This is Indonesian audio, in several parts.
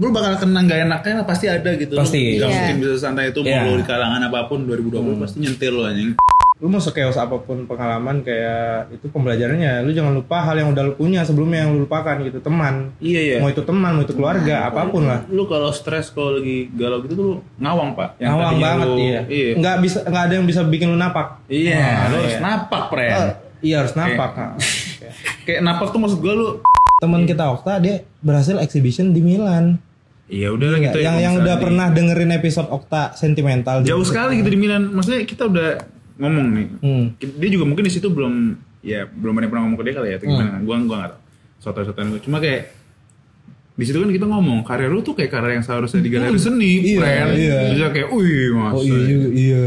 lu bakal kena nggak enaknya pasti ada gitu. Pasti. Gak Iya. mungkin bisa santai itu Iya. mau lu di kalangan apa pun 2020 Hmm. pasti nyentil lu anjing. lu mau sekeos apa pun pengalaman kayak itu pembelajarannya lu jangan lupa hal yang udah lu punya sebelumnya yang lu lupakan gitu teman Iya iya. mau itu teman mau itu keluarga apa pun lah Lu kalau stres kalau lagi galau gitu tuh lu ngawang, Pak. Yang ngawang banget lu- iya Iya. nggak bisa nggak ada yang bisa bikin lu napak Iya, Ah, lu harus iya. napak, Pren. Eh, iya harus napak Nah, Kayak napak tuh maksud gua lu teman kita Okta dia berhasil exhibition di Milan Iya udah Iya, gitu ya. yang kalau yang udah di- pernah dengerin episode Okta sentimental jauh sekali gitu di Milan. Maksudnya kita udah ngomong nih. Hmm. Dia juga mungkin di situ belum ya belum ada yang pernah ngomong ke dia kali ya atau Hmm. gimana. Gua gua enggak tahu. Soto-sotoan gue. Cuma kayak di situ kan kita ngomong karya lu tuh kayak karya yang seharusnya di galeri seni, Iya, friend. iya. Bisa kayak, wih masa. oh iya juga iya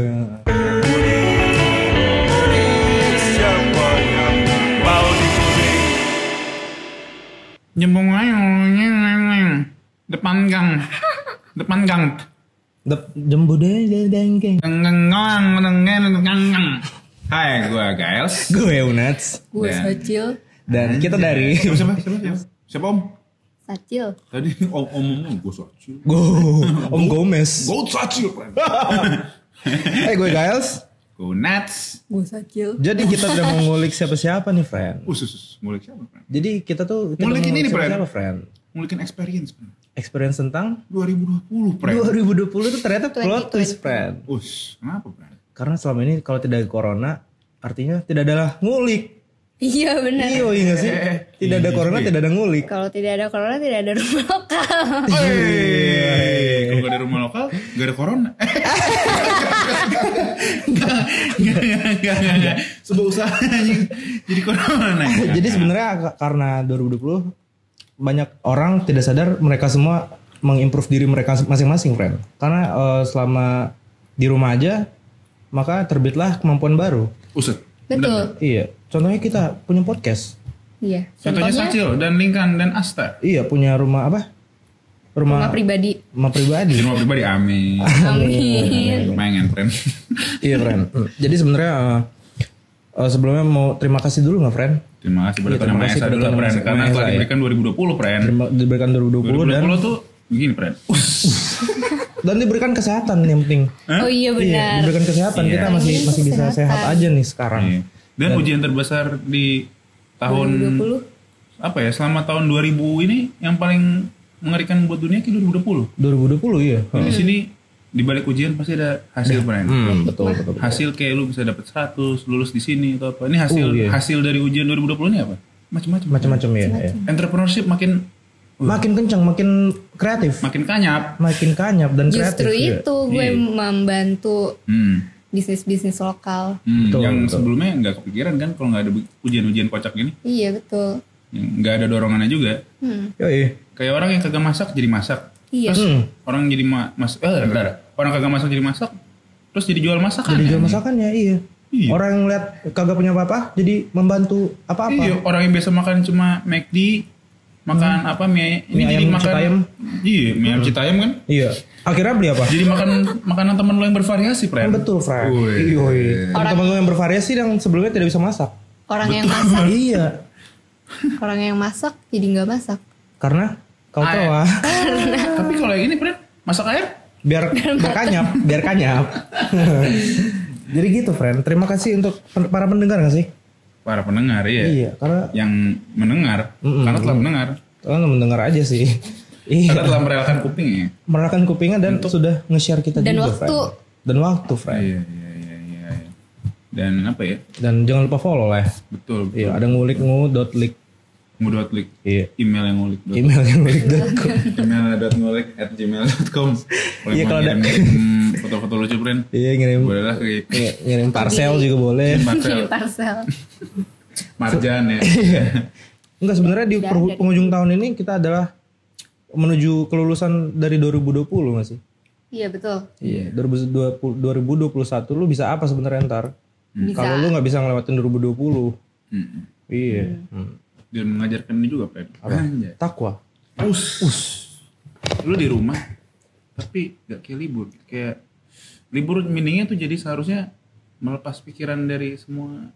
Nyembung aja, depan gang, depan gang. Dep- jembu deh deh dengkeng Ngengong, ngengong, ngengong. Hai, gue Giles. gue Unats Gue Sacil. dan kita dari Siapa, siapa, siapa, siapa? Siapa om? Sacil. Tadi om om om gue sacil. Go Om Gomez Gue sacil, friend. Eh gue Giles Gue nuts. Gue Sacil. Jadi kita udah mau ngulik siapa-siapa nih friend Usus. Ngulik siapa, friend? Jadi kita tuh kita Ngulik ini nih, friend. siapa-siapa friend Ngulikin experience, friend. Experience tentang 2020, friend. 2020 itu ternyata plot 2020. twist friend Us, kenapa, friend? Karena selama ini kalau tidak ada corona Artinya tidak ada ngulik Iya benar. Iya iya sih Tidak ada Iya, corona iya. tidak ada ngulik Kalau tidak ada corona tidak ada rumah lokal. Hey, kalau gak ada rumah lokal, gak ada corona. Enggak, enggak, enggak, enggak, enggak. Sebuah usaha jadi corona. Jadi sebenarnya ka- karena 2020 banyak orang tidak sadar mereka semua mengimprove diri mereka masing-masing, friend. Karena eh, selama di rumah aja maka terbitlah kemampuan baru. Uset. Betul. Iya, contohnya kita punya podcast. Iya. Contohnya Sacil dan Lingkan dan Asta. Iya, punya rumah apa? rumah Rumah pribadi. rumah pribadi. Di rumah pribadi, amin. Amin. Lumayan, friend. iya, friend. Hmm. Jadi sebenarnya eh, eh, sebelumnya mau terima kasih dulu nggak, friend? Terima kasih pada Iya, Tuhan terima Maha kasih Esa pada dulu, friend. Karena telah ya. diberikan 2020, friend. Terima- diberikan 2020 dan 2020 tuh begini, friend. Dan diberikan kesehatan yang penting. Oh iya Iya, benar. diberikan kesehatan Iya. kita masih masih bisa Kesehatan. sehat aja nih sekarang. Iya. Dan ujian terbesar di tahun 2020. apa ya selama tahun 2000 ini yang paling mengerikan buat dunia kayak 2020. 2020 iya. Di sini di balik ujian pasti ada hasil friend. Hmm, betul, betul, betul. Hasil kayak lu bisa dapat 100, lulus di sini atau apa. Ini hasil Oh, iya. hasil dari ujian 2020 ini apa? Macam-macam. Macam-macam ya, ya. Entrepreneurship makin Makin kencang, makin kreatif, makin kanyap. makin kanyap dan kreatif. Justru ya. itu gue Iya. membantu Hmm. bisnis-bisnis lokal. Hmm, Betul, yang betul. sebelumnya nggak kepikiran kan kalau nggak ada ujian-ujian kocak gini, Iya betul. nggak ada dorongannya juga. Hmm. Yoi. Kayak orang yang kagak masak jadi masak. Iya. Hmm. Orang jadi ma mas eh, bentar. Orang kagak masak jadi masak, terus jadi jual masakan. Jadi jual masakannya iya. Iya. Orang yang lihat kagak punya apa-apa, jadi membantu apa-apa. Iya, orang yang biasa makan cuma McD, makan apa mie ini Mie jadi ayam makan Citayam. Iya, mie ayam Citayam kan. Iya. Akhirnya beli apa? Jadi makan makanan teman lo yang bervariasi, friend. betul, Fred. Wih. Iya. Teman-teman lu yang bervariasi yang sebelumnya tidak bisa masak. Orang yang masak, iya. orang yang masak jadi nggak masak. Karena kau tahu ah, Tapi kalau yang ini, friend, masak air? Biar biar kanyap, biar kanyap. Jadi gitu, friend. Terima kasih untuk pen- para pendengar gak sih? Para pendengar ya. Iya, karena Yang mendengar, Mm-mm. karena telah mendengar, kalian mendengar aja sih. karena Iya. telah merelakan kupingnya. Merahkan kupingnya dan sudah nge-share kita Dan juga, waktu. friend. Dan waktu, friend. Iya, iya, iya, iya. iya. Dan apa ya? Dan jangan lupa follow lah. ya. Betul, betul. Iya, ada ngulik ngu.lik. Ngulik. Iya. Email yang ngulik. Email yang ngulik.com. email.ngulik at gmail.com Kalau Iya, mau kalau ada- ngirim foto-foto lucu, friend, Iya, ngirim boleh lah ke ng- ngirim parcel juga boleh. Marcel. Jadi parcel. Marjan ya. Enggak sebenarnya di penghujung tahun ini kita adalah menuju kelulusan dari 2020 nggak sih? Iya betul. Iya, 2020 2021 lu bisa apa sebenarnya ntar? Kalau lu nggak bisa ngelewatin 2020. Hmm. Iya. Hmm. Dan mengajarkan ini juga, friend. Anjay. Takwa. Us. Us. Lu di rumah, tapi gak kayak libur. Kayak libur meaningnya tuh jadi seharusnya melepas pikiran dari semua.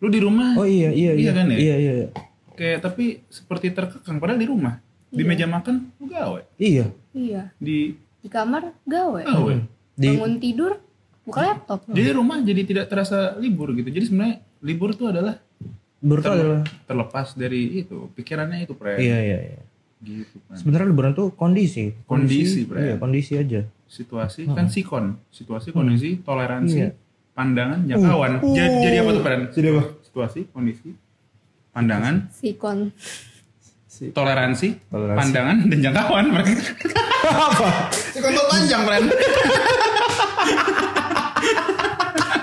Lu di rumah. Oh iya iya iya. Iya kan ya? Iya iya. iya. Kayak tapi seperti terkekang padahal di rumah. Di meja makan lu gawe. Iya. Iya. Di Di kamar gawe. gawe. Di Bangun tidur buka laptop. Jadi rumah jadi tidak terasa libur gitu. Jadi sebenarnya libur itu adalah libur tuh adalah terlepas dari itu pikirannya itu pre iya iya iya. gitu kan Sebenarnya liburan tuh kondisi. Kondisi, Bre. Iya, kondisi aja. situasi kan sikon situasi kondisi toleransi Iya. pandangan jangkauan jadi, jadi apa tuh Pren? Jadi apa? situasi kondisi pandangan Sikon. toleransi, Toleransi. pandangan dan jangkauan mereka Apa? sikon tuh panjang Pren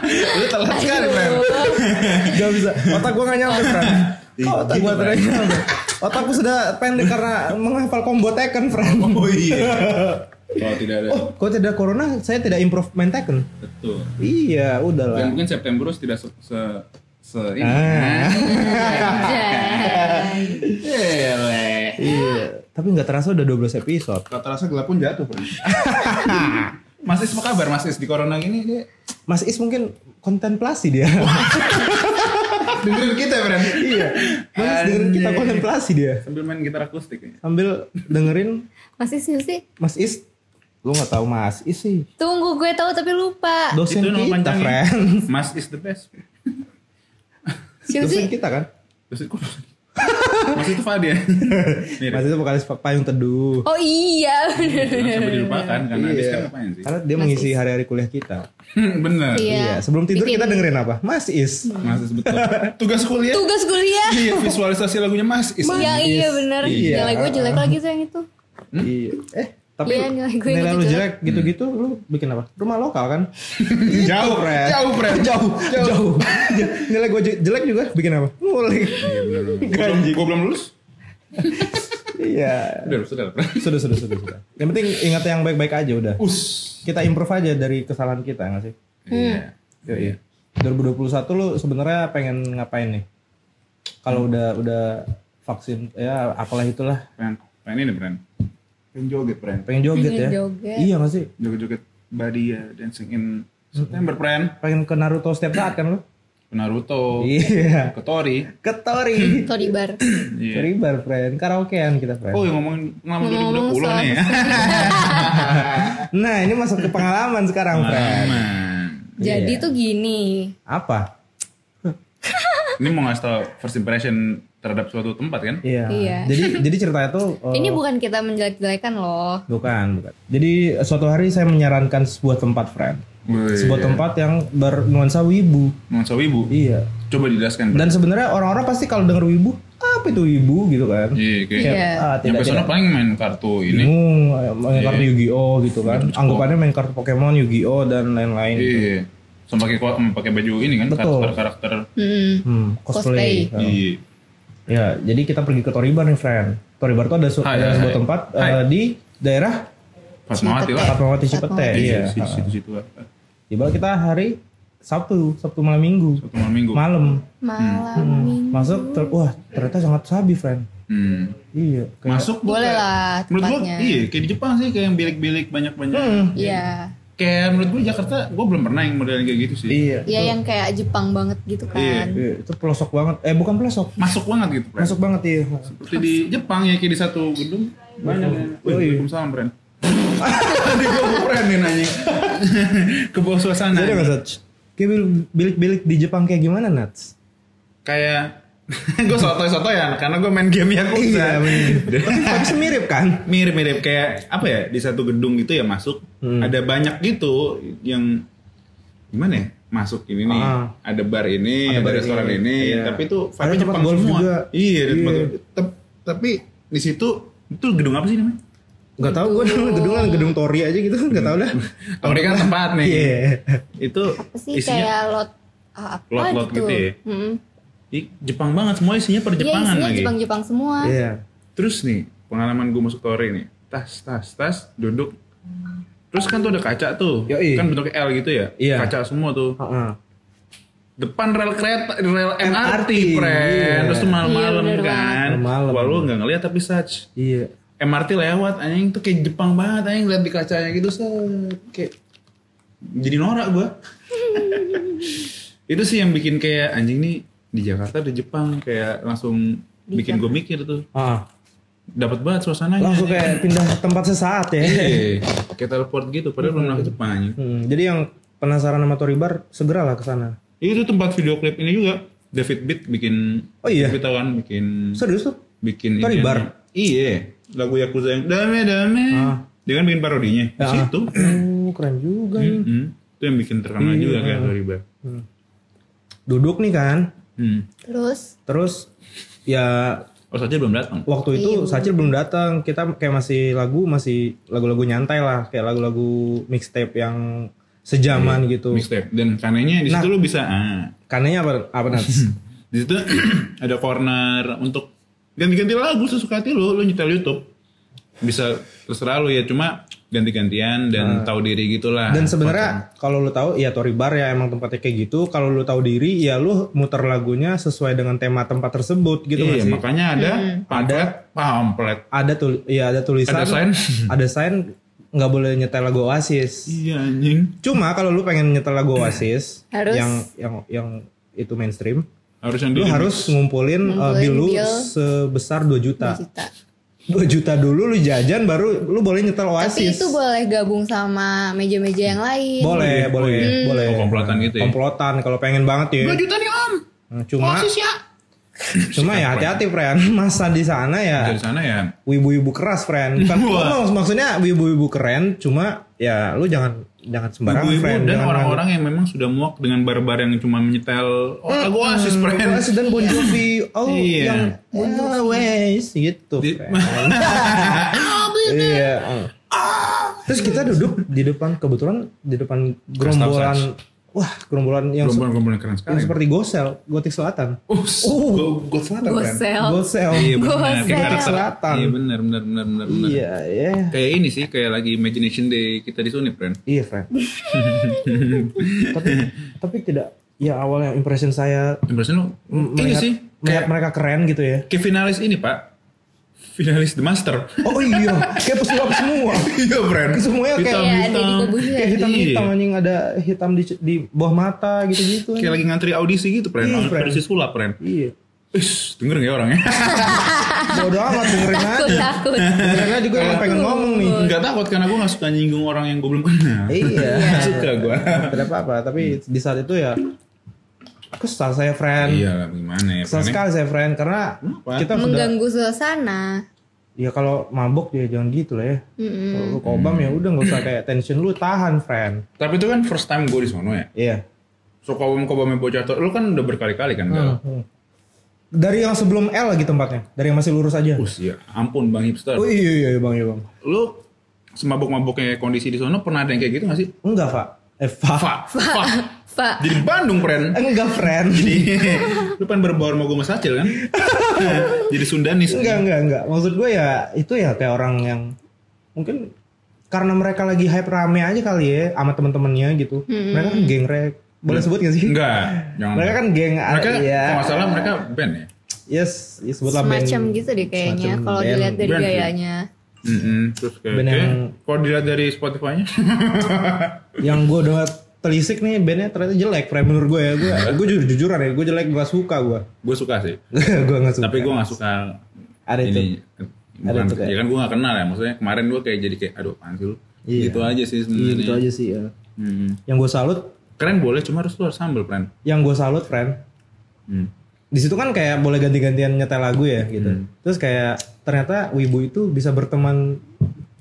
lu telat sekali Pren Gak bisa. Otak gua gak nyampe, Fran. Kok otak gua tidak nyampe? Otakku sudah pendek karena menghafal combo Tekken, Fran. oh iya kalau tidak ada Oh, kalau tidak corona, saya tidak improve main Tekken. betul Iya, dan udahlah. mungkin Septemberus tidak se, se, se ini Ah. Iya. Tapi nggak terasa udah 12 episode. Kalau terasa gelap pun jatuh, Bro. Mas Is apa kabar Mas Is di corona gini dia Mas Is mungkin kontemplasi dia. dengerin kita Bran. iya. Mas Is dengerin kita kontemplasi dia. Sambil main gitar akustik ya. Sambil dengerin Masih sih sih. Mas Is. Lu nggak tahu Mas Is sih. Tunggu gue tahu tapi lupa. Dosen Itu kita, friend. Mas Is the best. Dosen kita kan. Terus kok Mas itu Fadi ya. Mas itu vokalis payung teduh. Oh iya. Jangan sampai dilupakan karena dia Iya. sekarang ngapain sih? Karena dia mengisi hari-hari kuliah kita. Bener. Iya. Iya. Sebelum tidur Bikin- kita dengerin apa? Mas Is. Mas Is betul. Tugas kuliah. Tugas kuliah. Iya, visualisasi lagunya Mas Is. Iya iya bener. Iya. Nilai gue jelek lagi tuh yang itu. Iya. Eh, tapi Iya, nilai gue nilai gitu lu jelek. gitu-gitu lu bikin apa? Rumah lokal kan? Jauh, Fred. Jauh, Fred. jauh, jauh. nilai gue jelek juga bikin apa? Ngulik. Iya bener. Gua belum- lulus. Iya. Udah, sudah. Sudah, sudah, sudah, sudah. Yang penting ingat yang baik-baik aja udah. Us. Kita improve aja dari kesalahan kita nggak sih? Iya. Yo, iya. 2021 lu sebenarnya pengen ngapain nih? Kalau udah udah vaksin ya apalah itulah Pengen, pengen ini, Bran. Pengen joget, Bran. pengen joget Pengen ya. joget. Iya gak sih? Joget-joget body ya, dancing in September, Bran. Pengen ke Naruto setiap saat kan lu? Ke Naruto, Iya. ke Tori. Ke Tori. Tori bar. Iya. Ribar, friend. Karaokean kita, friend. Oh, yang ngomongin pengalaman Ngomong-ngomong 2020 soal nih ya. Nah, ini masuk ke pengalaman sekarang, friend. Pengalaman. Jadi Iya. tuh gini. Apa? Ini mau ngasih tau first impression terhadap suatu tempat kan? Iya. Iya. Jadi jadi ceritanya tuh eh, Ini bukan kita menjelek-jelekan loh. bukan, bukan. Jadi suatu hari saya menyarankan sebuah tempat, friend. Wih, Sebuah tempat yang bernuansa wibu. Nuansa wibu. Iya. Coba dijelaskan. Dan sebenarnya orang-orang pasti kalau denger wibu, apa itu wibu gitu kan? Iya, kayak Iya. Ah, Yang tidak tidak. paling main kartu ini. Bingung, eh, main kartu Iya. Yu-Gi-Oh gitu kan. Anggapannya main kartu Pokemon, Yu-Gi-Oh dan lain-lain. gitu. Iya. Sama pakai baju ini kan Betul. karakter-karakter. Hmm. Hmm, cosplay. Cosplay. Iya. Ya, jadi kita pergi ke Toribar nih, friend. Toribar tuh ada, su- Hai, ada hai, sebuah hai. tempat Hai. eh, di daerah Fatmawati lah. Fatmawati Cipete. Iya. Situ situ situ lah. Tiba kita hari Sabtu, Sabtu malam Minggu. Satu malam minggu. Malam. Malam minggu. Masuk, ter- wah ternyata sangat sabi, friend. Hmm. Iya. kayak- Masuk Boleh kayak- lah Menurut gua tempatnya. iya kayak di Jepang sih kayak yang bilik-bilik banyak-banyak. Hmm. Iya. Kayak menurut gua Jakarta gua belum pernah yang model kayak gitu sih. Iya. Iya yang kayak Jepang banget gitu kan. Iya, itu pelosok banget. Eh, bukan pelosok. Masuk banget gitu, Pren. Masuk banget iya. Seperti di Jepang ya kayak di satu gedung banyak ya. Oh, iya. Waalaikumsalam, Pren. Di gua Pren nih nanya. Ke bawah suasana. Jadi nggak? Kayak bil- bilik-bilik di Jepang kayak gimana, Nats? Kayak gue sotoy-sotoy ya karena gue main game Yakuza. Iya, bener. Tapi mirip kan? Mirip-mirip kayak apa ya di satu gedung gitu ya masuk Hmm. ada banyak gitu yang gimana ya masuk ini nih Ah. ada bar ini Ada ada, bar restoran ini, ini iya. tapi itu vibe Jepang golf semua juga. iya ada tempat Iya. tapi di situ itu gedung apa sih namanya Gak tau gue gedung gedung Tori aja gitu, gak tau dah. Tori kan tempat nih Iya. itu Apa sih isinya kayak lot ah, apa Lot-lot gitu. gitu ya? Mm-mm. Ih, Jepang banget semua isinya per Iya Jepangan isinya lagi Jepang-Jepang semua. Iya. Terus nih, pengalaman gue masuk Tori nih. Tas, tas, tas, duduk. Terus kan tuh ada kaca tuh. Yoi. Kan bentuknya L gitu ya. Iya. Kaca semua tuh. Heeh. Depan rel kereta, rel MRT, MRT, friend. iya. Terus tuh malam-malam Iya, kan. Malam-malam. Wah lu gak ngeliat tapi such. Iya. MRT lewat, anjing tuh kayak Jepang banget. Anjing liat di kacanya gitu, set. Kayak jadi norak gue. Itu sih yang bikin kayak anjing nih di Jakarta di Jepang kayak langsung bikin gue mikir tuh. Ah. dapat banget suasananya. Langsung kayak pindah tempat sesaat ya. Iya, kayak teleport gitu. Padahal belum pernah ke Jepang. Hmm, jadi yang penasaran sama Toribar segeralah ke sana. Itu tempat video klip ini juga. David Beat bikin. Oh iya? Kan bikin. Serius tuh? Bikin Tori ini- Bar? Iya. Lagu Yakuza yang dame dame. Ah. Dia kan bikin parodinya. Di Ya. situ. Oh, keren juga. nih. Hmm. Itu yang bikin terkenal Iya. juga kayak Tori Bar. Duduk nih kan. Hmm. Terus Terus ya Oh saja belum datang. waktu itu Sacil belum datang. Kita kayak masih lagu masih lagu-lagu nyantai lah, kayak lagu-lagu mixtape yang sejaman gitu. Mixtape. Dan kanenya di situ Nah. lu bisa. Ah. Kanenya apa apa Nats? Di situ ada corner untuk ganti-ganti lagu sesuka hati lu, lu nyetel YouTube. Bisa terserah lu ya, cuma ganti-gantian dan tahu diri gitulah. Dan sebenarnya kalau lu tahu ya Tori Bar ya emang tempatnya kayak gitu. Kalau lu tahu diri ya lu muter lagunya sesuai dengan tema tempat tersebut gitu iya, sih? makanya ada pamflet, pamflet. Ada tul ya ada tulisan Ada sign. ada sign nggak boleh nyetel lagu Oasis. Iya anjing. Cuma kalau lu pengen nyetel lagu Oasis Harus. yang yang yang itu mainstream, Harus yang lu harus ngumpulin, uh, Ngumpulin bill lu bill. sebesar 2 juta. 2 juta. 2 juta dulu lu jajan baru lu boleh nyetel Tapi Oasis. itu boleh gabung sama meja-meja yang lain. boleh, boleh, boleh. Oh, komplotan gitu ya? Komplotan kalau pengen banget ya. juta nih om. Nah, Cuma ya. cuma ya hati-hati friend. Masa di sana ya Dari sana ya. wibu-wibu keras friend. Bukan maksudnya wibu-wibu keren, cuma ya lu jangan jangan sembarangan Ibu-ibu friend. dan orang-orang yang memang sudah muak dengan barbar yang cuma menyetel oh, lagu Oasis, Hmm, friend. Oasis dan Bon Jovi. Oh, Iya. yang always gitu. Iya. Terus kita duduk di depan kebetulan di depan gerombolan wah, gerombolan yang, se- Gerombolan-gerombolan keren yang sekali. seperti Gosel, Gotik Selatan. Oh, oh. gue selatan, friend. Gosel. Gosel. Iya benar. Gosel. Kayak karakter. Selatan. Iya benar, benar, benar, benar. Iya, iya. Kayak ini sih, kayak lagi Imagination Day kita di Sunip, friend. Iya, friend. tapi tapi tidak ya awalnya impression saya Impression lu? m- Ini melihat, sih, kayak, mereka keren gitu ya. kayak finalis ini, Pak. Finalis The Master. Oh iya, kayak pesulap semua. Iya, friend. Semuanya kayak Kayak ada di Kobusier. kayak hitam-hitam Iya. anjing ada hitam di di bawah mata gitu-gitu. Kayak lagi ngantri audisi gitu, friend. Iya, friend. Audisi sulap, friend. Iya. Ish, denger gak ya orangnya? Bodoh amat dengerin Takut, aja. takut. Dengerin aja juga emang pengen ngomong nih. Gak takut karena gue gak suka nyinggung orang yang gue belum kenal. Iya. Gak suka gue. Tidak apa-apa, tapi di saat itu ya kesal saya friend. Iya lah, gimana ya, Kesal friend. sekali saya friend karena Kenapa? kita sudah Mengganggu suasana. ya kalau mabuk ya jangan gitu lah ya. Mm-mm. Kalau lu kobam ya udah nggak usah kayak tension lu tahan friend. Tapi itu kan first time gue di sono ya. Iya. So kobam kobamnya bocah tuh, lu kan udah berkali-kali kan galau. Hmm. Dari yang sebelum L lagi tempatnya, dari yang masih lurus aja. Us ya, ampun bang hipster. Oh iya iya iya bang iya bang. Lu semabuk-mabuknya kondisi di sono pernah ada yang kayak gitu gak sih? Enggak pak. Eh pak. Pak, Pak. Pak, Jadi Bandung, friend. Enggak friend. Jadi, lu kan berbaur sama gue Mas Acil kan? Jadi Sundanis. Enggak enggak enggak. Maksud gue ya itu ya kayak orang yang mungkin karena mereka lagi hype rame aja kali ya sama teman-temannya gitu. Mereka kan geng rek. Boleh sebut gak sih? Enggak, jangan. Mereka kan geng mereka, ya. kalau nggak salah mereka band ya? Yes, ya sebutlah band. semacam gitu deh kayaknya. Kalau band. dilihat dari Band, gayanya. Mm-mm, terus kayak, Band kayak yang- kalau dilihat dari Spotify-nya, Yang gue udah telisik nih bandnya ternyata jelek. Friend menurut gue ya. Gue gue jujur jujuran ya. Gue jelek. Gue suka gue. gue suka sih. gue gak suka. Tapi gue gak suka Ada itu. ini. Ada itu kayak- ya kan gue gak kenal ya. Maksudnya kemarin gue kayak jadi kayak, aduh apaan sih lu? Iya. Gitu aja sih Iya sebenarnya. gitu aja sih ya. Hmm. Yang gue salut, Keren boleh, cuma harus lu harus sambel, friend. yang gue salut friend. Hmm. Di situ kan kayak boleh ganti-gantian nyetel lagu ya gitu. Hmm. Terus kayak ternyata Wibu itu bisa berteman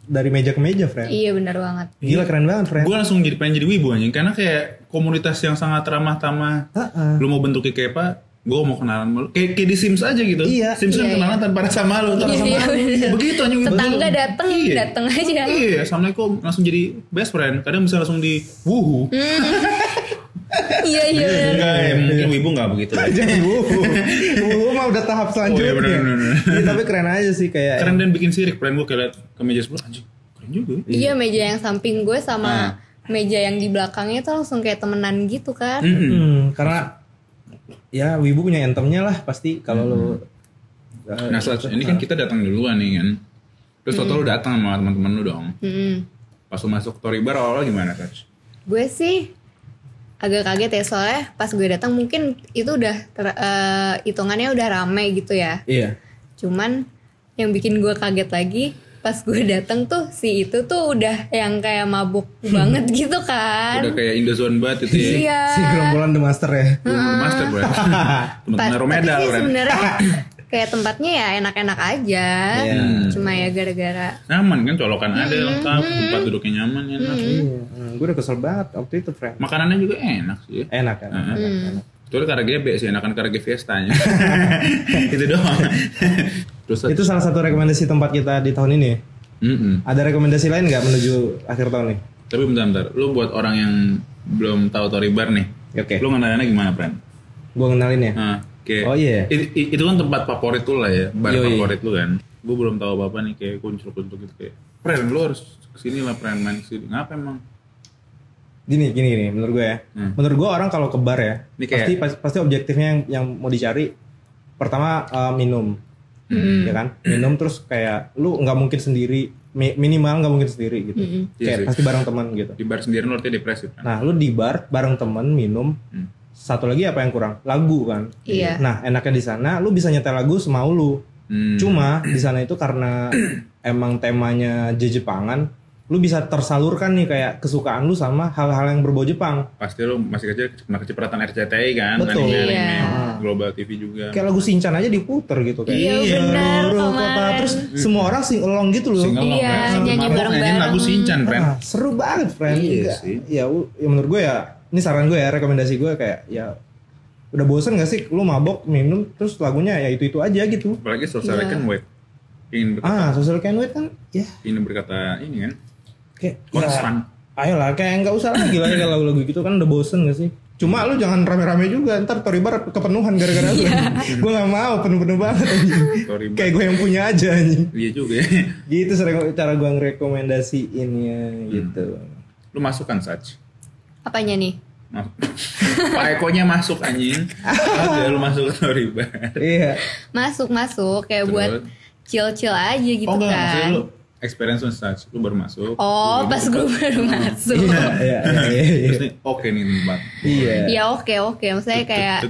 dari meja ke meja friend. Iya benar banget. Gila keren banget friend. Gue langsung jadi pengen jadi wibu anjing karena kayak komunitas yang sangat ramah tamah. Heeh. Lu mau bentuknya kayak apa? Gue mau kenalan sama lu. Kayak, kayak di Sims aja gitu. Iya. Sims kan Iya, kenalan tanpa rasa malu. Tanpa Iya, malu. bener. Begitu anjing wibu. Tetangga dateng, Iya. dateng aja. Iya, assalamualaikum langsung jadi best friend. Kadang bisa langsung di wuhu. Iya iya benar. Enggak, ya, mungkin wibu nggak begitu. Jadi Wubu. Wubu mah udah tahap selanjutnya. Oh, iya, bener, bener, bener. Iya, tapi keren aja sih kayak. Keren dan bikin sirik, friend gue kayak liat ke meja sebelah anjing. Keren juga. ya. Iya meja yang samping gue sama Ah. meja yang di belakangnya tuh langsung kayak temenan gitu kan. Mm-mm. Hmm, karena ya Wibu punya entemnya lah pasti kalau lu Nah, saat ini kan kita datang duluan nih kan. Terus foto lu datang sama teman-teman lu dong. Mm-mm. Pas lu masuk Tori Bar awal gimana, Touch? Gue sih agak kaget ya soalnya pas gue datang mungkin itu udah ter- eh, hitungannya udah rame gitu ya. Iya. Cuman yang bikin gue kaget lagi pas gue datang tuh si itu tuh udah yang kayak mabuk banget gitu kan Udah kayak Indozone banget itu ya. iya Si gerombolan The Master ya. Belum master bro. Medal sih Bren. sebenarnya kayak tempatnya ya enak-enak aja Iya. cuma ya gara-gara Nyaman kan colokan ada lengkap, tempat duduknya nyaman enak. Iya. Hmm, gue udah kesel banget waktu itu, friend. Makanannya juga enak sih. Enak kan? Enak, enak. Kecuali karena GB sih, enakan karena Fiestanya. itu doang. Terus Itu salah satu rekomendasi tempat kita di tahun ini. ya? Mm-mm. Ada rekomendasi lain nggak menuju akhir tahun nih? Tapi bentar-bentar, lu buat orang yang belum tahu Tori Bar nih, Oke. lu ngenalinnya gimana, Pren? Gue kenalin ya. Nah, kayak, Oh, iya. i- itu kan tempat favorit lu lah ya, bar Yoi. favorit lu kan. Gue belum tahu apa-apa nih, kayak kuncul-kuncul gitu kayak, Pren, lu harus ke sini lah, Pren, main ke sini. Ngapa emang? Gini, gini, gini. Menurut gue ya. Hmm. Menurut gue orang kalau ke bar ya, Ini kayak- pasti pas- pasti objektifnya yang, yang mau dicari pertama eh, minum, Hmm. ya kan? Minum terus kayak lu nggak mungkin sendiri, mi- minimal nggak mungkin sendiri gitu. Iya Kayak sih. pasti bareng teman gitu. Di bar sendiri lu artinya depresi kan? Nah, lu di bar bareng temen minum. Hmm. Satu lagi apa yang kurang? Lagu kan. Iya. Nah, enaknya di sana lu bisa nyetel lagu semau lu. Hmm. Cuma di sana itu karena emang temanya Jepangan, lu bisa tersalurkan nih kayak kesukaan lu sama hal-hal yang berbau Jepang. Pasti lu masih kecil kena kecipratan RCTI kan, Betul. anime, Iya. anime, Global TV juga. Kayak lagu Shinchan aja diputer gitu kayak. Iya, benar, kota. Terus semua orang sing along gitu loh. Single Iya, kan, nyanyi bareng-bareng. lagu Shinchan, Pren. Ah, seru banget, friend. Iya Enggak, sih. Ya, ya menurut gue ya, ini saran gue ya, rekomendasi gue kayak ya udah bosen gak sih lu mabok minum terus lagunya ya itu itu aja gitu. Apalagi social Iya. can wait. Ingin berkata, Ah, social can wait kan ya ingin berkata ini kan, kayak konstan. ya, ayolah kayak nggak usah lagi lah ya lagu-lagu gitu kan udah bosen gak sih? Cuma lu jangan rame-rame juga ntar Toribar kepenuhan gara-gara lu. gue gak mau penuh-penuh banget. Kayak gue yang punya aja anjing. Iya juga ya. Gitu sering cara gue ngerekomendasiinnya gitu. Lu masuk kan, Sach? Apanya nih. Pak Ekonya masuk anjing. Ada lu masuk ke. Iya. masuk masuk kayak Terus? buat chill chill aja gitu oh enggak, kan lu experience lu Sach. Lu baru masuk. oh Lu pas gue baru masuk Iya, iya, iya, iya. Terus nih, oke nih tempat. Iya. ya oke oke maksudnya kayak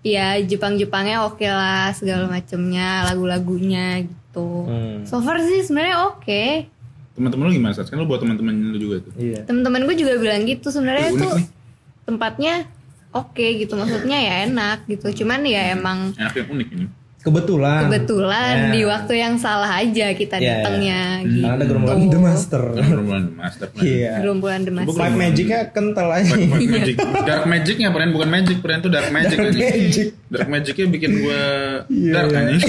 ya Jepang Jepangnya oke lah segala macemnya lagu-lagunya gitu Hmm. so far sih sebenarnya oke Teman-teman lu gimana, Sach? Kan lu buat teman-teman lu juga tuh. Iya. temen-temen gue juga bilang gitu sebenarnya tuh nih. tempatnya oke gitu maksudnya ya enak gitu cuman ya emang Enak yang unik ini. Kebetulan. kebetulan Ya. di waktu yang salah aja kita Iya, datangnya iya. gitu Karena ada gerombolan The Master. Kan bulan master plan. Iya. gerombolan demas Coba Five Magicnya kental aja. Dark magic. Dark magicnya peren bukan magic, peren tuh dark magic Dark anjing. magic. Dark magicnya bikin gua Iya, dark iya. anjing.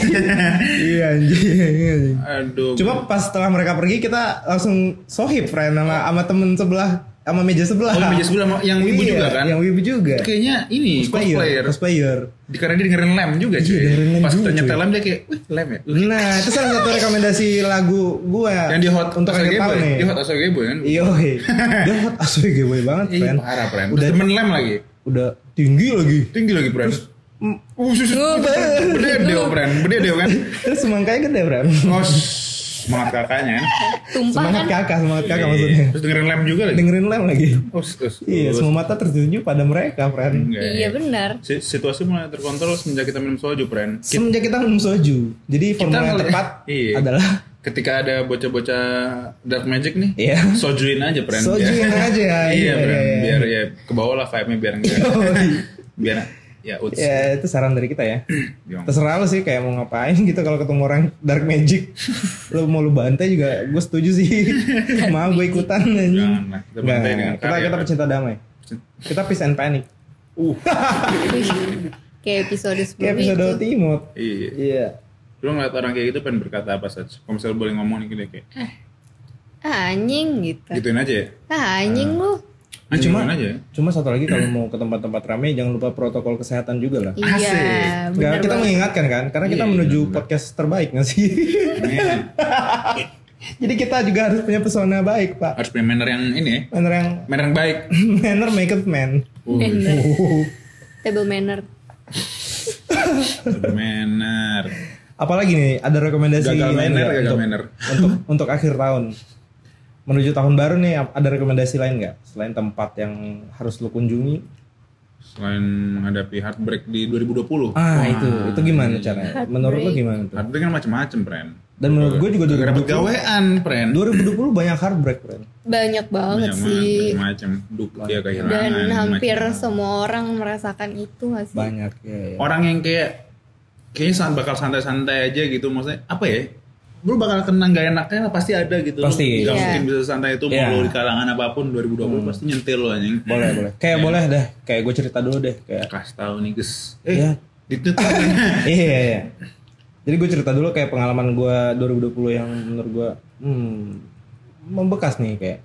iya anjing. anjing. Aduh. Cuma pas setelah mereka pergi kita langsung sohib friend sama sama temen sebelah sama meja sebelah. Oh, meja sebelah yang wibu Iya, juga kan? Yang wibu juga. kayaknya ini cosplayer. Cosplayer. Cosplayer. Di karena dia dengerin lem juga cuy. Iya, dengerin lem Pas juga, cuy. lem dia kayak, wih lem ya. Nah, itu salah satu rekomendasi lagu gua Yang di hot untuk akhir Asoge tahun Boy. nih. Di hot Asoge Boy kan. Iya, dia hot asoy boy banget, friend. parah pren. Udah temen lem lagi. udah tinggi lagi. Tinggi lagi. Mm, Uh, sus, Oh, bededeo pren. Bededeo kan. Terus semangkanya gede, friend. Oh. Semangat kakaknya. tumpah Semangat kan kakak, semangat kakak Iya. maksudnya. Terus dengerin lem juga lagi. Dengerin lem lagi. Us, us, Iya, us. semua mata tertuju pada mereka, friend. Enggak. iya benar Si- Situasi mulai terkontrol semenjak kita minum soju, Pren. Kita, Semenjak kita minum soju. Jadi formula yang tepat Iya. adalah ketika ada bocah-bocah dark magic nih, Iya. sojuin aja, Pren. Sojuin Biar- aja, iya, iya, iya, iya. Biar ya ke bawah lah vibe-nya biar enggak. biar ya uts. ya itu saran dari kita ya. Terserah lu sih kayak mau ngapain gitu kalau ketemu orang dark magic. lu mau lu bantai juga gue setuju sih. mau gue ikutan anjing. Janganlah, kita bantai dengan kita kita Pren. pecinta damai. Kita peace and panic. Uh, kayak episode Kayak sebelumnya episode itu Timot. iya. Iya. Lu ngeliat orang kayak gitu pengen berkata apa saja? Kalau misalnya boleh ngomong nih kayak, eh, ah, anjing gitu gituin aja ya. ah anjing lu Nah, cuma aja. cuma satu lagi kalau mau ke tempat-tempat ramai jangan lupa protokol kesehatan juga lah. iya Asik. Nggak, benar kita banget. mengingatkan kan, karena kita Iya, menuju benar. podcast terbaik nggak sih? Jadi kita juga harus punya pesona baik, Pak. harus punya manner yang ini ya. Manner yang Manner yang baik. manner make it man. Uh, Manner. table manner manner. Apalagi nih, ada rekomendasi Gagal manner, gagal untuk, manner. untuk untuk akhir tahun? Menuju tahun baru nih, ada rekomendasi lain nggak selain tempat yang harus lu kunjungi? Selain menghadapi heartbreak di 2020. Ah Wah, itu, itu gimana iya. caranya? Menurut lu gimana tuh? Heartbreak kan macam-macam, friend. Dan menurut gue juga 2020, gawean, friend. 2020 banyak heartbreak, friend. Banyak banget sih. Macam duka dia kehilangan. Dan hampir macam- semua orang merasakan itu gak sih? Banyak ya. ya. orang yang kayak kayaknya bakal santai-santai aja gitu maksudnya apa ya lu bakal kena gak enaknya pasti ada gitu Pasti. Lu gak Iya. mungkin bisa santai itu mau Iya. lu di kalangan apa pun 2020 pasti nyentil lo anjing Boleh, boleh. Kayak boleh deh. Kayak gue cerita dulu deh. Kayak kasih tahu nih guys Iya. eh ditutup iya, iya, iya. Jadi gue cerita dulu kayak pengalaman gue 2020 yang menurut gue hmm, membekas nih kayak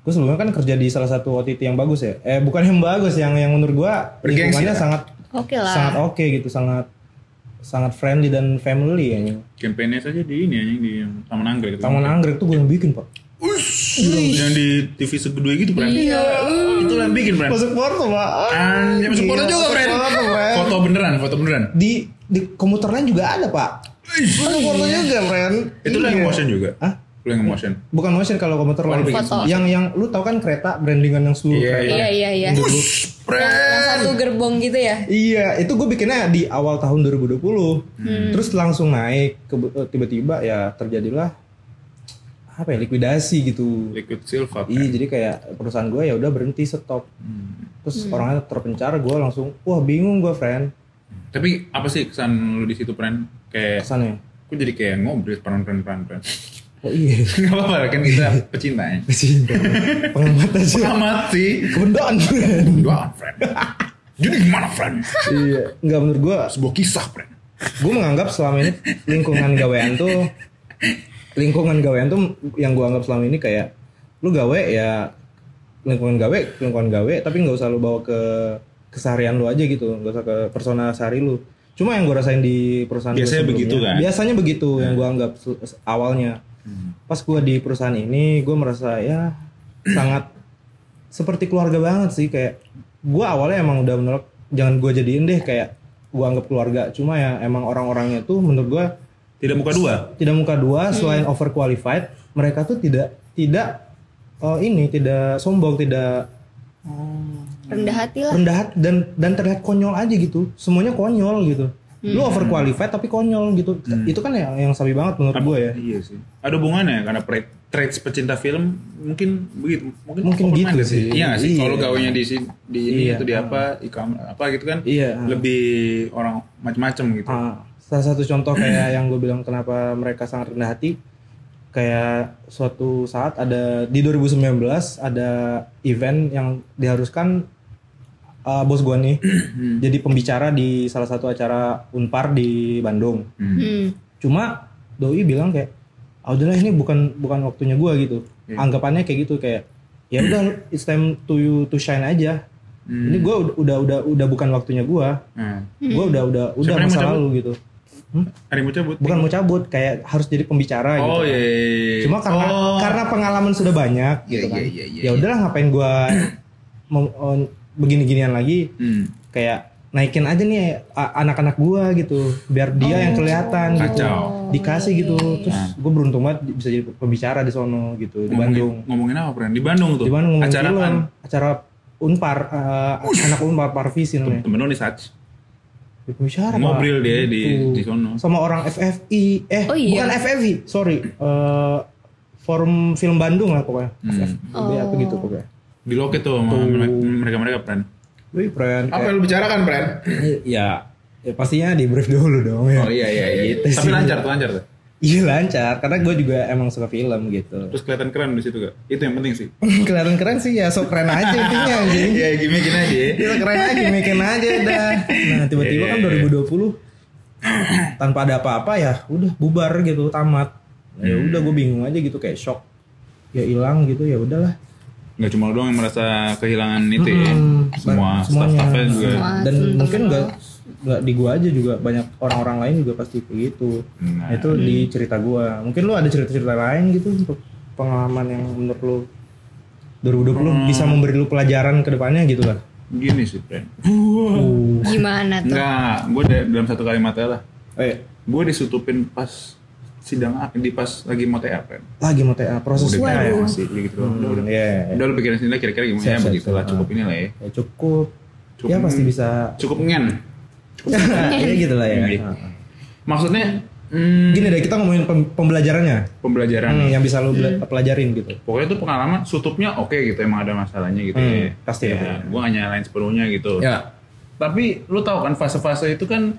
gue sebelumnya kan kerja di salah satu OTT yang bagus ya. Eh bukan yang bagus, yang yang menurut gue lingkungannya lah. sangat Oke lah. sangat oke gitu, sangat sangat friendly dan family ya. campaignnya saja di ini anjing di Taman Anggrek gitu. Taman Anggrek tuh gue yang bikin pak. yang di TV segede gitu Bran Iya. itu yang bikin Bran Masuk foto pak. Anjing masuk foto Iya, juga Bran foto, beneran foto beneran Di di komuter lain juga ada pak. Masuk foto juga friend. itu yang Iya. motion juga Hah? Lo yang motion Bukan motion kalau komuter lain. Foto. Yang yang lu tahu kan kereta brandingan yang seluruh Iya, kereta. Iya iya iya. Dulu. Yang, yang satu gerbong gitu ya? Iya, itu gue bikinnya di awal tahun 2020. Hmm. Terus langsung naik, eh, tiba-tiba ya terjadilah apa ya likuidasi gitu. liquid silver Iya, jadi kayak perusahaan gue ya udah berhenti stop. Hmm. Terus orangnya terpencar, gue langsung, wah bingung gue friend tapi apa sih kesan lu di situ Bran kayak kesannya. Kok jadi kayak ngobrol peran peran peran peran. Oh iya, Gak apa-apa kan kita pecinta ya. cinta, pengamat aja, Selamat sih. kebendaan friend. Doang friend. Jadi gimana friend? iya, nggak menurut gue, Sebuah kisah friend. gue menganggap selama ini lingkungan gawean tuh lingkungan gawean tuh yang gue anggap selama ini kayak lu gawe ya lingkungan gawe lingkungan gawe tapi nggak usah lu bawa ke keseharian lu aja gitu nggak usah ke persona sehari lu cuma yang gue rasain di perusahaan Biasanya begitu kan? biasanya begitu yang gue anggap su- awalnya pas gue di perusahaan ini gue merasa ya sangat seperti keluarga banget sih kayak gue awalnya emang udah menolak jangan gue jadiin deh kayak gue anggap keluarga. Cuma ya emang orang-orangnya tuh menurut gue Tidak muka dua. tidak muka dua selain overqualified mereka tuh tidak tidak oh ini tidak sombong tidak Rendah hati lah. rendah hati dan dan terlihat konyol aja gitu. Semuanya konyol gitu lu overqualified tapi konyol gitu itu kan yang yang sabi banget menurut gue ya Iya sih. Ada hubungannya karena pre- traits pecinta film mungkin begitu. Mungkin Mungkin gitu minded sih. Iya nggak sih. Iya. Kalau gawainya di si- di ini Iya. atau di apa, ikam apa gitu kan. Iya. Lebih orang macam-macam gitu. Ah, salah satu contoh kayak yang gue bilang kenapa mereka sangat rendah hati kayak suatu saat ada di 2019 ada event yang diharuskan uh, bos gue nih jadi pembicara di salah satu acara Unpar di Bandung. Hmm. Hmm. Cuma doi bilang kayak ah udahlah ini bukan bukan waktunya gue gitu. Iya. Anggapannya kayak gitu kayak ya udah it's time to you to shine aja. Hmm. Ini gue udah udah udah bukan waktunya gue. Nah, Gue udah udah udah Siapa masa lalu gitu. Hmm? ada yang mau cabut? bukan mau cabut kayak harus jadi pembicara gitu Oh iya. iya, iya. cuma karena Oh. karena pengalaman sudah banyak Iya, gitu kan iya, iya, iya, ya udahlah ngapain gua mem- oh, begini-ginian lagi Hmm. kayak naikin aja nih a- anak-anak gua gitu biar dia yang kelihatan gitu Kacau. dikasih gitu terus gue beruntung banget bisa jadi pembicara di sono gitu di Bandung Ngomongin, ngomongin apa, Bran? Di Bandung tuh. di Bandung ngomong Acara film acara Unpar eh, anak Unpar Parvisi namanya Temen lu nih Sach. Di pembicara. Ngobrol dia di Gitu. di sono. sama orang FFI eh Oh, iya? bukan FFI sorry Eh, forum film Bandung lah pokoknya FFI apa gitu pokoknya Di loket tuh sama mereka-mereka, Bran. Wih keren Apa yang lu bicarakan, Bran? ya, ya pastinya di brief dulu dong ya Oh iya iya iya. Gitu Tapi sih. lancar tuh, lancar tuh. iya lancar karena gue juga emang suka film gitu Terus kelihatan keren di situ gak? Itu yang penting sih. kelihatan keren sih ya sok keren aja intinya anjing Iya, gimmick aja. Gila keren aja bikin aja dah nah tiba-tiba Iya, kan 2020 tanpa ada apa-apa ya udah bubar gitu tamat ya udah gue bingung aja gitu kayak shock ya hilang gitu ya udahlah Gak cuma lu doang yang merasa kehilangan itu ya. Hmm, Semua semuanya. staff-staffnya juga. Semua. dan temen-temen mungkin lo. nggak nggak di gua aja juga banyak orang-orang lain juga pasti begitu Nah. itu di cerita gua mungkin lu ada cerita-cerita lain gitu untuk pengalaman yang menurut lu 2020 Hmm. bisa memberi lu pelajaran ke depannya gitu kan Gini sih, Bran. uh. Gimana tuh? Enggak, gue dalam satu kalimat lah. eh Gue disutupin pas sidang A- di pas lagi mau TA, Bran. lagi mau TA proses Udah TA ya masih gitu doang. Udah, udah. ya Udah lu pikirin sendiri kira-kira gimana Siap, ya siap, begitulah siap. cukup ini lah ya. ya cukup Cukup ya pasti bisa Cukup ngen. ya gitu lah ya Iya. Maksudnya Hmm, Gini deh, kita ngomongin pem- pembelajarannya. pembelajaran. Hmm, yang bisa lu bela- pelajarin gitu. Pokoknya tuh pengalaman sutupnya oke gitu emang ada masalahnya gitu Hmm, ya. pasti ya. ada. Gue gak nyalain sepenuhnya gitu. Ya. Tapi lu tahu kan fase-fase itu kan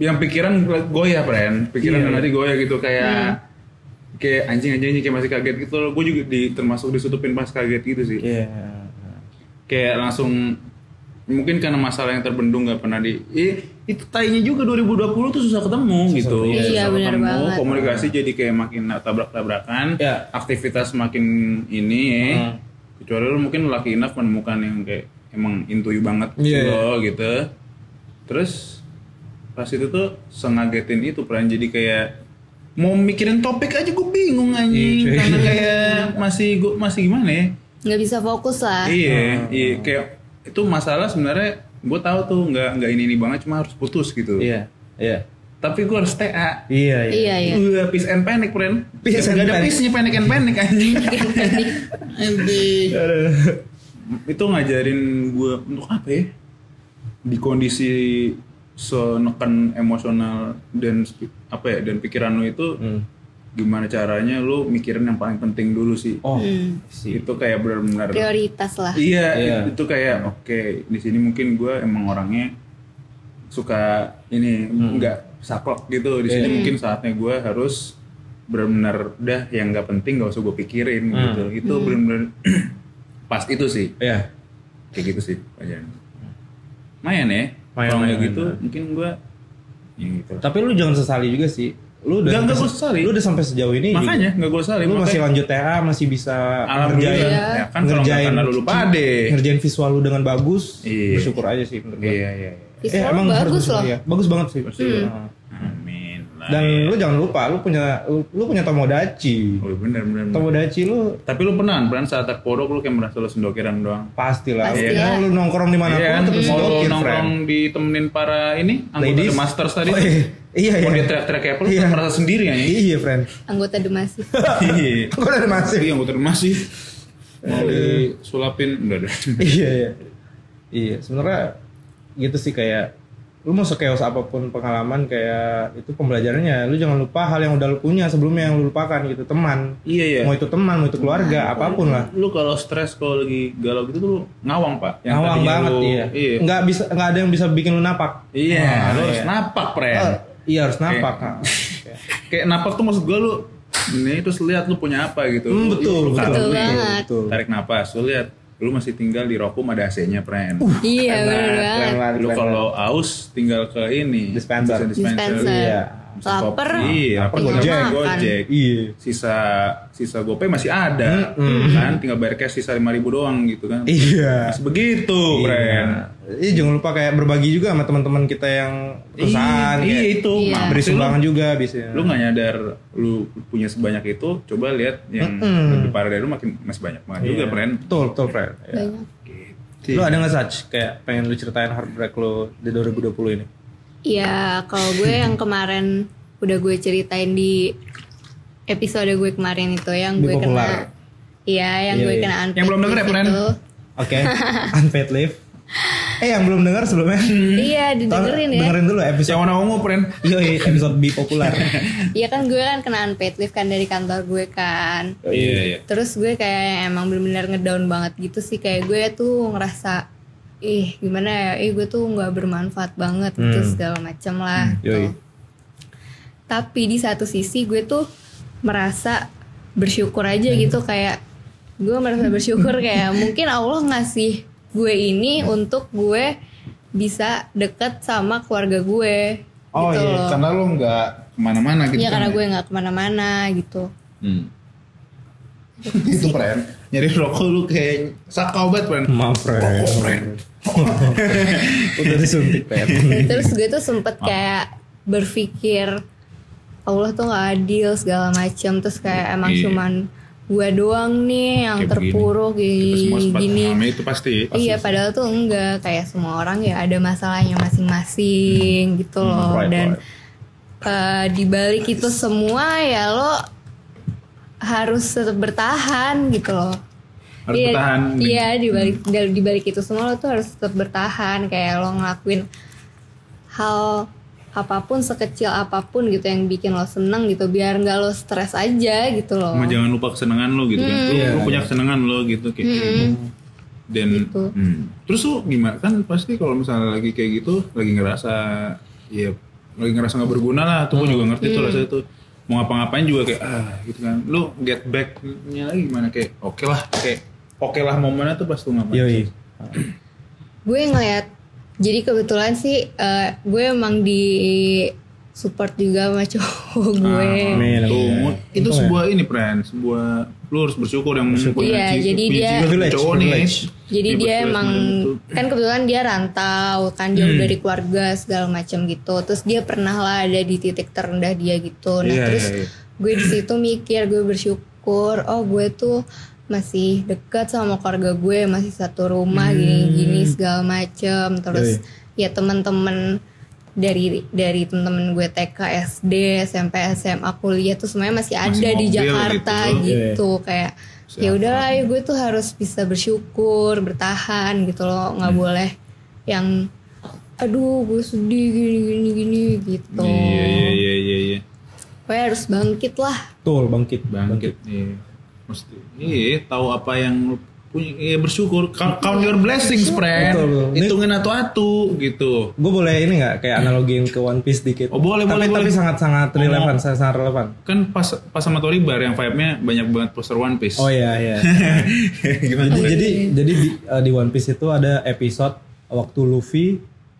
yang pikiran goyah, Pren. Pikiran Iya. yang nanti goyah gitu kayak kayak anjing anjing kayak masih kaget gitu loh. Gue juga di termasuk disutupin pas kaget gitu sih. Iya. Kayak langsung mungkin karena masalah yang terbendung nggak pernah di eh, itu tainya juga 2020 tuh susah ketemu gitu. Iya, Susah benar ketemu, banget. Komunikasi jadi kayak makin tabrak-tabrakan. Ya. Aktivitas makin ini ya. Hmm. Kecuali lu mungkin lucky enough menemukan yang kayak emang into you banget Iya, gitu loh gitu. Terus pas itu tuh sengagetin itu peran jadi kayak mau mikirin topik aja gue bingung anjing Iya, karena kayak masih gue masih gimana ya nggak bisa fokus lah Iya, iya kayak itu masalah sebenarnya gue tahu tuh nggak nggak ini ini banget cuma harus putus gitu. Iya. Iya. Tapi gue harus TA. Iya, iya. iya iya Udah peace and panic, friend. Peace and Gak ada panic. peace-nya panic and panic anjing. Anjing. itu ngajarin gue untuk apa ya? Di kondisi senekan emosional dan apa ya dan pikiran lu itu Hmm. gimana caranya lu mikirin yang paling penting dulu sih. Oh, Hmm. sih. Itu kayak benar-benar prioritas lah Iya, Iya. itu kayak oke di sini mungkin gue emang orangnya suka ini nggak saklek gitu. Di sini Iya. mungkin saatnya gue harus benar-benar udah yang nggak penting gak usah gue pikirin Hmm. gitu. Itu benar-benar pas itu sih Iya. kayak gitu sih pelajaran. Mayan ya. Kalau nggak mayan, gitu mungkin gue ya gitu. Tapi lu jangan sesali juga sih. Lu udah sampai- gua sesali. Lu udah sampai sejauh ini. juga. Makanya nggak gue saling. lu masih lanjut TA, masih bisa ngerjain, Ya, kan kalau karena lu lupa deh. ngerjain visual lu dengan bagus. Iya. Bersyukur aja sih menurut gua. Iya iya. iya. visual harus bagus loh ya. Bagus banget sih. Bersyukur. Nah. Lah, Dan ya. lu jangan lupa, lu punya lu, lu punya Tomodachi. Oh bener bener. bener. Tomodachi lu Tapi lu pernah, beran saat tak podok lu kayak merasa lu sendokiran doang. pasti lah. Pasti Ya, lu nongkrong di mana Iya kan, pun terus mau lu nongkrong friend. ditemenin para ini anggota Ladies. The Masters tadi. Oh, tuh. iya. Iya, Mau iya. dia teriak-teriak kayak apa, lu Iya. merasa sendiri ya. Iya, friend. anggota demasi Iya. Kok udah masih? Iya, anggota masih mau disulapin udah udah. iya iya iya sebenarnya gitu sih kayak lu mau sekeos apa pun pengalaman kayak itu pembelajarannya lu jangan lupa hal yang udah lu punya sebelumnya yang lu lupakan gitu teman Iya iya. mau itu teman mau itu keluarga apa pun lah Lu kalau stres kalau lagi galau gitu tuh lu ngawang pak. ngawang tadinya banget lu- iya Iya. nggak bisa nggak ada yang bisa bikin lu napak Iya, Nah, lu harus iya. napak pren. Oh, iya harus napak. Nah, Kayak napak tuh maksud gua lu ini terus lihat lu punya apa gitu. Hmm, betul, lu betul, Betul banget. betul. Tarik napas, lu lihat lu masih tinggal di Rokum ada AC-nya, Pren. iya bener Keren banget banget, lu kalau aus tinggal ke ini Dispenser. dispenser Iya. Lapar Iya, tinggal gojek, gojek. iya Sisa sisa GoPay masih ada, kan? Tinggal bayar cash sisa lima ribu doang gitu kan? iya Masih begitu, Pren. Iya jangan lupa kayak berbagi juga sama teman-teman kita yang perusahaan Iya, iya itu. Iya. Beri lu- sumbangan juga bisa. Lu nggak nyadar lu punya sebanyak itu, coba lihat yang Mm-mm. lebih parah dari lu makin masih banyak banget juga, Iya. Pren. Betul, betul, friend. Ya. banyak Gitu. Lu ada nggak Sach kayak pengen lu ceritain heartbreak lu di 2020 ini? Ya kalau gue yang kemarin udah gue ceritain di episode gue kemarin itu yang gue Bipolar. kena Iya yang Iya, gue iya. kena unpaid Yang belum denger ya, Pren? Oke, unpaid leave. Eh yang belum dengar sebelumnya? Iya didengerin ya Dengerin dulu episode Yang warna ungu, Pren. Yoi, episode bi populer. Iya kan gue kan kena unpaid leave kan dari kantor gue kan Iya, iya. Terus gue kayak emang bener-bener ngedown banget gitu sih Kayak gue tuh ngerasa Ih gimana ya Ih gue tuh gak bermanfaat banget gitu Hmm. segala macem lah Yoi. gitu. Tapi di satu sisi gue tuh merasa bersyukur aja gitu Kayak gue merasa bersyukur kayak mungkin Allah ngasih gue ini untuk gue bisa deket sama keluarga gue Oh, gitu iya, loh. Karena lu nggak ke mana-mana gitu. Iya kan, karena ya? gue nggak ke mana-mana gitu. Hmm. itu Pren. Nyari rokok lu kayak sakau banget, Pren. Maaf, friend. Udah disuntik. Terus gue tuh sempet kayak berpikir Allah tuh nggak adil segala macam. Terus kayak emang Iya. cuman gue doang nih yang Kayak terpuruk Kita gini, itu pasti. pasti. Iya padahal tuh enggak kayak semua orang ya ada masalahnya masing-masing gitu loh right, dan right. eh, di balik itu semua ya lo harus tetap bertahan gitu loh. Harus Iya, bertahan. Iya di balik di balik itu semua lo tuh harus tetap bertahan. Kayak lo ngelakuin hal apa pun sekecil apa pun gitu yang bikin lo seneng gitu biar nggak lo stres aja gitu loh. Sama jangan lupa kesenangan lo gitu kan. Lu, Iya, lu punya kesenangan lo gitu kayak gitu. Dan Gitu. hmm. terus lu gimana? Kan pasti kalau misalnya lagi kayak gitu lagi ngerasa ya lagi ngerasa nggak berguna lah. Tuh gue juga ngerti tuh rasanya tuh. Mau ngapa-ngapain juga kayak ah gitu kan. Lu get back-nya lagi gimana? Kayak oke lah kayak oke lah momennya tuh pas lu ngapain Yoi. gue ngeliat jadi kebetulan sih eh, gue emang di support juga sama cowok gue Ah, Amin, tuh, amin. itu Untung ya. sebuah ini friend sebuah lu harus bersyukur yang punya Iya, jadi dia- cowok nih jadi Iya, dia emang itu. kan kebetulan dia rantau kan jauh dari keluarga segala macam gitu terus dia pernah lah ada di titik terendah dia gitu nah Iya, terus iya, iya. gue di situ mikir gue bersyukur oh gue tuh masih dekat sama keluarga gue masih satu rumah gini-gini segala macem. Terus ya teman-teman dari dari teman-teman gue TK SD SMP SMA kuliah tuh semuanya masih ada Masih di mobil Jakarta gitu. gitu, kayak ya udahlah ya gue tuh harus bisa bersyukur bertahan gitu loh. Nggak boleh yang aduh gue sedih gini gini gini gitu. Iya iya iya iya iya. Pokoknya harus bangkit lah. Betul, bangkit. bangkit iya. Mesti iya tahu apa yang punya iya bersyukur count, your blessings friend hitungin atu-atu gitu Gue boleh ini nggak kayak analogiin ke One Piece dikit? Oh, boleh, tapi, boleh, Tapi boleh. sangat-sangat Ngomong- relevan, sangat relevan. kan pas pas sama Tori Bar yang vibe-nya banyak banget poster One Piece Oh iya iya. gimana jadi jadi jadi di, eh, di One Piece itu ada episode waktu Luffy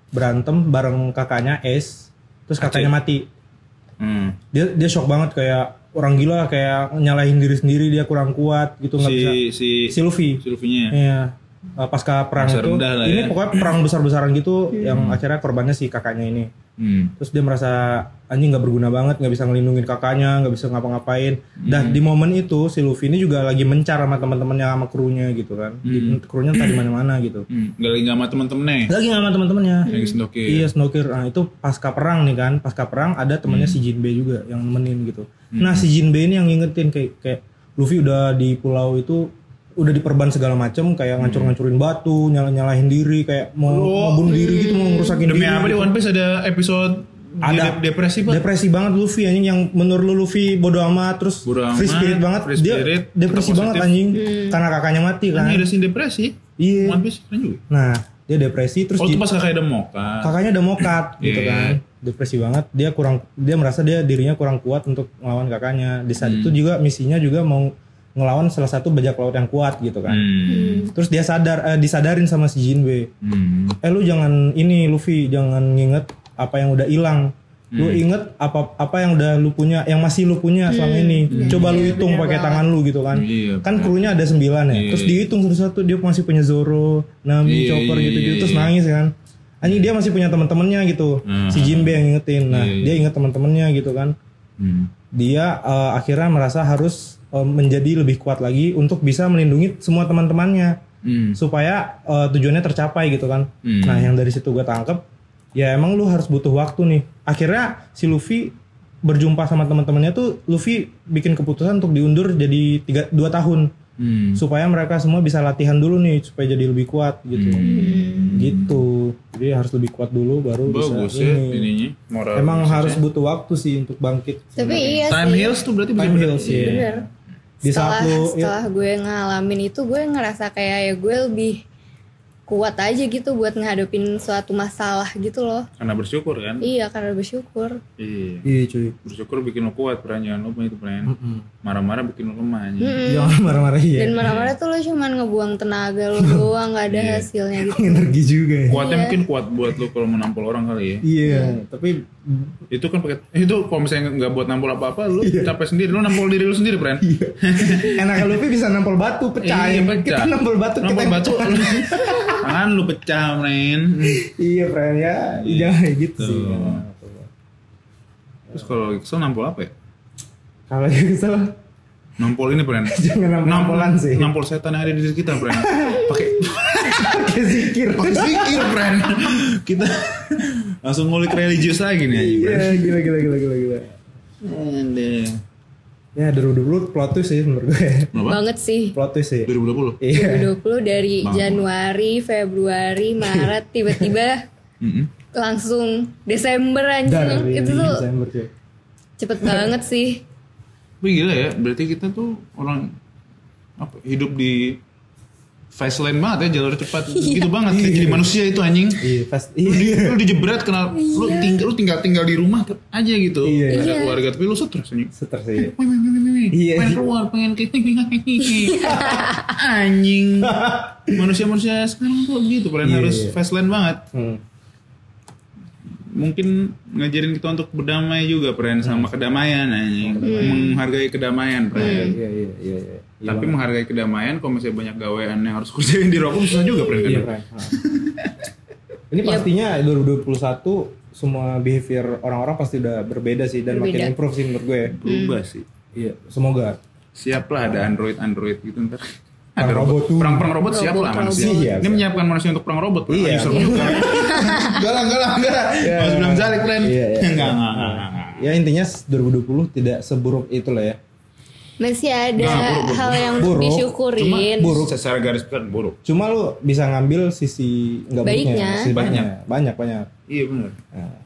berantem bareng kakaknya Ace, terus kakaknya mati. hmm. Dia dia shock banget kayak orang gila kayak nyalahin diri sendiri dia kurang kuat gitu nggak si bisa. si Si Luffy. si Luffy-nya Iya. Eh, pasca perang Masa itu ini ya. pokoknya perang besar-besaran gitu yang akhirnya korbannya si kakaknya ini hmm. terus dia merasa anjing nggak berguna banget nggak bisa ngelindungin kakaknya nggak bisa ngapa-ngapain. Hmm. dan di momen itu si Luffy ini juga lagi mencar sama teman-temannya sama krunya gitu kan. Di- krunya entah di mana-mana gitu. Hmm. Gak lagi sama temen-temennya? Lagi nggak sama teman-temannya lagi sendokir iya snowkir nah itu pasca perang nih kan. Pasca perang ada temannya Hmm. si Jinbei juga yang nemenin gitu. Nah si Jinbei ini yang ngingetin kayak kayak Luffy udah di pulau itu udah diperban segala macem kayak Hmm. ngancur-ngancurin batu nyala nyalahin diri kayak mau, mau bunuh diri gitu mau ngerusakin Oh. demi diri. apa di One Piece ada episode dia Ada. de- depresi pak? Depresi banget Luffy anjing yang menurut lu Luffy bodo amat terus Bodo free amat, spirit banget free dia spirit, depresi tetap banget anjing. Karena kakaknya mati kan? Ini ada scene depresi. Iya. One Piece keren juga. Nah dia depresi terus oh itu pas kakaknya udah moka kakaknya udah mokat gitu Iya. kan. Depresi banget dia kurang dia merasa dia dirinya kurang kuat untuk melawan kakaknya. Di saat itu juga misinya juga mau ngelawan salah satu bajak laut yang kuat gitu kan. Hmm. terus dia sadar eh, disadarin sama si Jinbe Hmm. eh lu jangan ini Luffy jangan nginget apa yang udah hilang. Lu inget apa apa yang udah lu punya yang masih lu punya selama ini. Coba lu hitung pakai tangan lu gitu kan. Iya, kan krunya ada sembilan ya. Terus dihitung satu-satu dia masih punya Zoro Nami Iya, Chopper iya, gitu-gitu. iya, terus iya. nangis kan. Anjing dia masih punya teman-temannya gitu. Hmm. si Jinbe yang ngingetin. Nah Iya, iya. dia inget teman-temannya gitu kan. Hmm. dia eh, akhirnya merasa harus eh, menjadi lebih kuat lagi untuk bisa melindungi semua teman-temannya Hmm. supaya eh, tujuannya tercapai gitu kan. Hmm. Nah yang dari situ gue tangkep ya emang lu harus butuh waktu nih. Akhirnya si Luffy berjumpa sama teman-temannya tuh Luffy bikin keputusan untuk diundur jadi tiga dua tahun Hmm. supaya mereka semua bisa latihan dulu nih supaya jadi lebih kuat gitu. Gitu. Jadi harus lebih kuat dulu baru Bagus bisa ya ini. ininya moral Emang harus butuh waktu sih untuk bangkit. tapi iya time sih heals tuh berarti Time heals ya. Di setelah saat lu ya, setelah gue ngalamin itu gue ngerasa kayak ya gue lebih kuat aja gitu buat ngadepin suatu masalah gitu loh. Karena bersyukur kan? Iya karena bersyukur. Iya. Iya cuy. bersyukur bikin lo kuat peran jangan lupa itu peran marah-marah bikin lo lemah aja Jangan marah-marah ya. dan marah-marah tuh lo cuman ngebuang tenaga lo doang nggak ada hasilnya gitu. Energi juga ya. kuatnya mungkin kuat buat lo kalau menampol orang kali ya. Iya, tapi itu kan pakai itu kalau misalnya nggak buat nampol apa-apa lo capek sendiri. Lo nampol diri lo sendiri pren enaknya Luffy bisa nampol batu pecah. Iya, ya. pecah. Kita nampol batu nampol kita batu. Tangan lo pecah pren iya, friend ya. Jangan kayak gitu sih. Tuh. terus kalau kesel nampol apa ya Kalau lagi kesel nampol ini pren jangan nampol nampolan sih. nampol setan yang ada di diri kita pren pakai Pakai zikir. pakai zikir pren kita langsung ngulik religius lagi nih Iya, gila gila gila gila gila. Ende. Ya, 2020 plot twist sih menurut gue. Berapa? banget sih Plot twist sih. 2020 Iya. 2020 dari Januari Februari Maret tiba-tiba langsung Desember anjing Dari itu tuh Desember cuy. cepet banget sih Tapi gila ya, berarti kita tuh orang apa hidup di fast lane banget ya jalur cepat gitu banget kayak jadi manusia itu anjing. Iya, pas lu, di, iya. lu dijebret kenal lu tinggal lu tinggal tinggal di rumah aja gitu. Iya. Ada Iya. keluarga tapi lu stres anjing. Wih, wih. Iya. pengen keluar pengen ke anjing. Manusia-manusia sekarang tuh gitu kalian Iya, harus iya. fast lane banget. Hmm. mungkin ngajarin kita untuk berdamai juga pren sama kedamaian anjing. Menghargai kedamaian pren. Iya, iya, iya, iya. iya. tapi menghargai kedamaian kalau misalnya banyak gawean yang harus kerjain di rokok susah juga pren kan Iya. Ha. Ini pastinya 2021 semua behavior orang-orang pasti udah berbeda sih dan makin Berbeda. improve sih menurut gue. berubah sih Iya, semoga. siap lah ada android android gitu ntar Perang ada robot robot perang perang robot siap Robot, lah perang manusia robot. Siap, ini siap. menyiapkan manusia untuk perang robot. Iya. Enggak lah lah enggak lah masih belum zalik Pren Iya, iya. enggak enggak enggak, enggak. Ya intinya 2020 tidak seburuk itu lah ya. Masih ada Nah, buruk, buruk. hal yang Buruk. disyukurin buruk secara garis besar buruk Cuma lu bisa ngambil sisi nggak buruknya, Baiknya. sisi Banyak. banyak, banyak, banyak. iya benar Nah,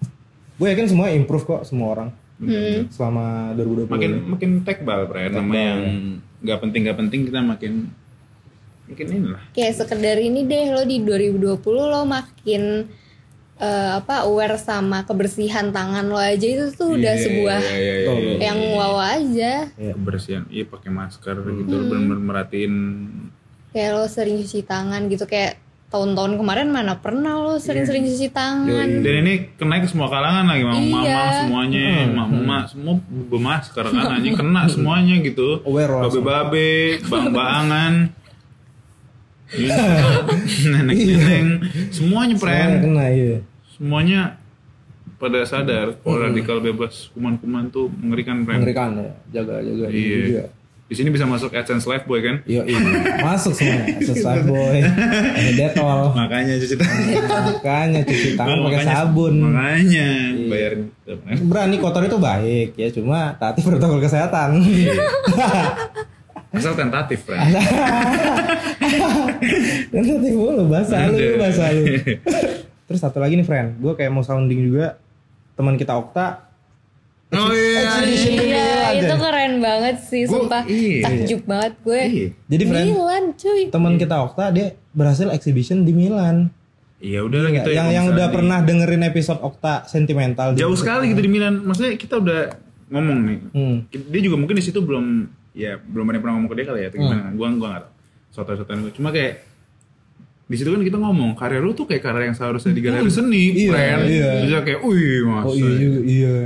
gue yakin semua improve kok semua orang Hmm. selama 2020. makin ini. makin tekbal Pren nama Tekbal. yang nggak penting nggak penting kita makin makin inilah kayak sekedar ini deh lo di 2020 lo makin eh, apa aware sama kebersihan tangan lo aja itu tuh udah Iya, sebuah iya, iya, iya, Oh, iya. yang wow aja. Kebersihan. Iya pakai masker gitu lu bener-bener merhatiin. Kayak lo sering cuci tangan gitu kayak tahun-tahun kemarin mana pernah lo sering-sering cuci tangan. Dan ini kena ke semua kalangan lagi mama mama Iya. semuanya mama mama semua bermasker kan anjing. Kena semuanya gitu. Aware babe langsung. babe bang bangan nenek neneng semuanya Semuanya pren kena iya. semuanya pada sadar kalau radikal bebas kuman-kuman tuh mengerikan pren Mengerikan ya, jaga-jaga diri iya juga. di sini bisa masuk AdSense Live Boy kan Iya, iya. Masuk semua. Sesuai boy. Ada detol. makanya cuci tangan Makanya cuci tangan pakai sabun. makanya bayar gitu. Berani kotor itu baik ya, cuma taati protokol kesehatan. asal tentatif Pren. Dan nanti mulu bahasa lu, bahasa lu. Terus satu lagi nih friend, gue kayak mau sounding juga teman kita Okta. oh iya di Iya, Milan, itu keren banget sih, Gua- sumpah. iya. Takjub banget gue. Iya. Jadi friend, Milan, cuy. teman kita Okta dia berhasil exhibition di Milan. Iya udah lah Iya, gitu ya. yang kalau yang udah pernah dengerin episode Okta sentimental. jauh sekali gitu di Milan. Maksudnya kita udah ngomong nih. Hmm. Dia juga mungkin di situ belum ya belum ada yang pernah ngomong ke dia kali ya atau gimana. Gua gua enggak tahu. Soto-sotoan gue. Cuma kayak di situ kan kita ngomong karya lu tuh kayak karya yang seharusnya di galeri seni, Iya, friend. iya. Bisa kayak, wih masa. Oh iya juga, iya.